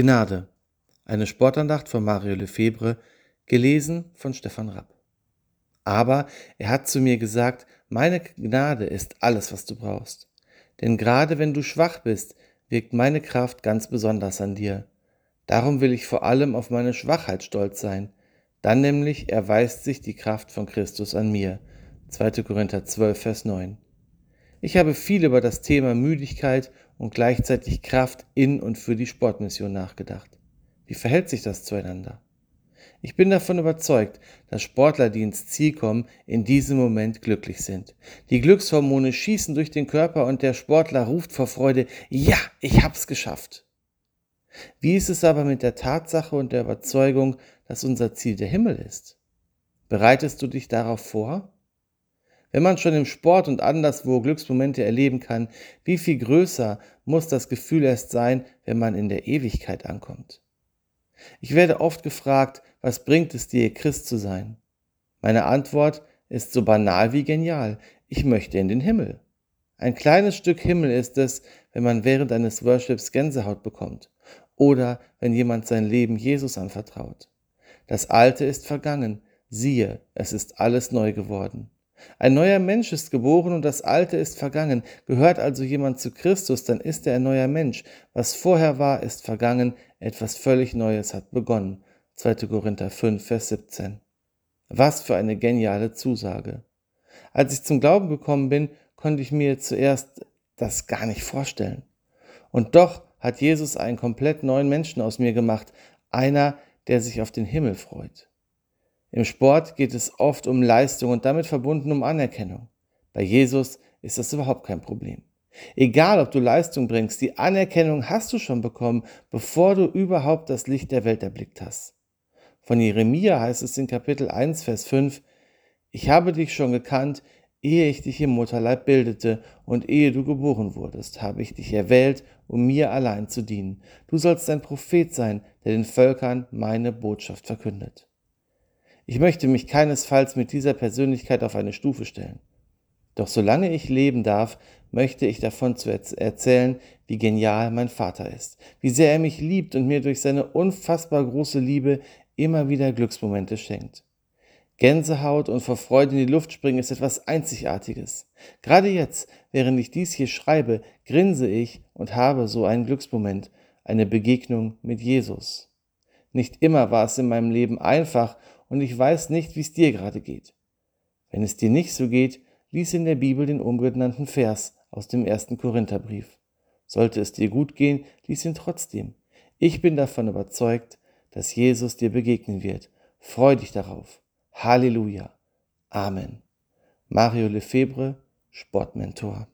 Gnade. Eine Sportandacht von Mario Lefebvre, gelesen von Stefan Rapp. Aber er hat zu mir gesagt, meine Gnade ist alles, was du brauchst. Denn gerade wenn du schwach bist, wirkt meine Kraft ganz besonders an dir. Darum will ich vor allem auf meine Schwachheit stolz sein. Dann nämlich erweist sich die Kraft von Christus an mir. 2. Korinther 12, Vers 9. Ich habe viel über das Thema Müdigkeit und gleichzeitig Kraft in und für die Sportmission nachgedacht. Wie verhält sich das zueinander? Ich bin davon überzeugt, dass Sportler, die ins Ziel kommen, in diesem Moment glücklich sind. Die Glückshormone schießen durch den Körper und der Sportler ruft vor Freude, ja, ich hab's geschafft. Wie ist es aber mit der Tatsache und der Überzeugung, dass unser Ziel der Himmel ist? Bereitest du dich darauf vor? Wenn man schon im Sport und anderswo Glücksmomente erleben kann, wie viel größer muss das Gefühl erst sein, wenn man in der Ewigkeit ankommt? Ich werde oft gefragt, was bringt es dir, Christ zu sein? Meine Antwort ist so banal wie genial. Ich möchte in den Himmel. Ein kleines Stück Himmel ist es, wenn man während eines Worships Gänsehaut bekommt oder wenn jemand sein Leben Jesus anvertraut. Das Alte ist vergangen, siehe, es ist alles neu geworden. Ein neuer Mensch ist geboren und das Alte ist vergangen. Gehört also jemand zu Christus, dann ist er ein neuer Mensch. Was vorher war, ist vergangen, etwas völlig Neues hat begonnen. 2. Korinther 5, Vers 17. Was für eine geniale Zusage. Als ich zum Glauben gekommen bin, konnte ich mir zuerst das gar nicht vorstellen. Und doch hat Jesus einen komplett neuen Menschen aus mir gemacht, einer, der sich auf den Himmel freut. Im Sport geht es oft um Leistung und damit verbunden um Anerkennung. Bei Jesus ist das überhaupt kein Problem. Egal, ob du Leistung bringst, die Anerkennung hast du schon bekommen, bevor du überhaupt das Licht der Welt erblickt hast. Von Jeremia heißt es in Kapitel 1, Vers 5, Ich habe dich schon gekannt, ehe ich dich im Mutterleib bildete und ehe du geboren wurdest, habe ich dich erwählt, um mir allein zu dienen. Du sollst ein Prophet sein, der den Völkern meine Botschaft verkündet. Ich möchte mich keinesfalls mit dieser Persönlichkeit auf eine Stufe stellen. Doch solange ich leben darf, möchte ich davon zu erzählen, wie genial mein Vater ist, wie sehr er mich liebt und mir durch seine unfassbar große Liebe immer wieder Glücksmomente schenkt. Gänsehaut und vor Freude in die Luft springen ist etwas Einzigartiges. Gerade jetzt, während ich dies hier schreibe, grinse ich und habe so einen Glücksmoment, eine Begegnung mit Jesus. Nicht immer war es in meinem Leben einfach und ich weiß nicht, wie es dir gerade geht. Wenn es dir nicht so geht, lies in der Bibel den umgenannten Vers aus dem ersten Korintherbrief. Sollte es dir gut gehen, lies ihn trotzdem. Ich bin davon überzeugt, dass Jesus dir begegnen wird. Freu dich darauf. Halleluja. Amen. Mario Lefebvre, Sportmentor.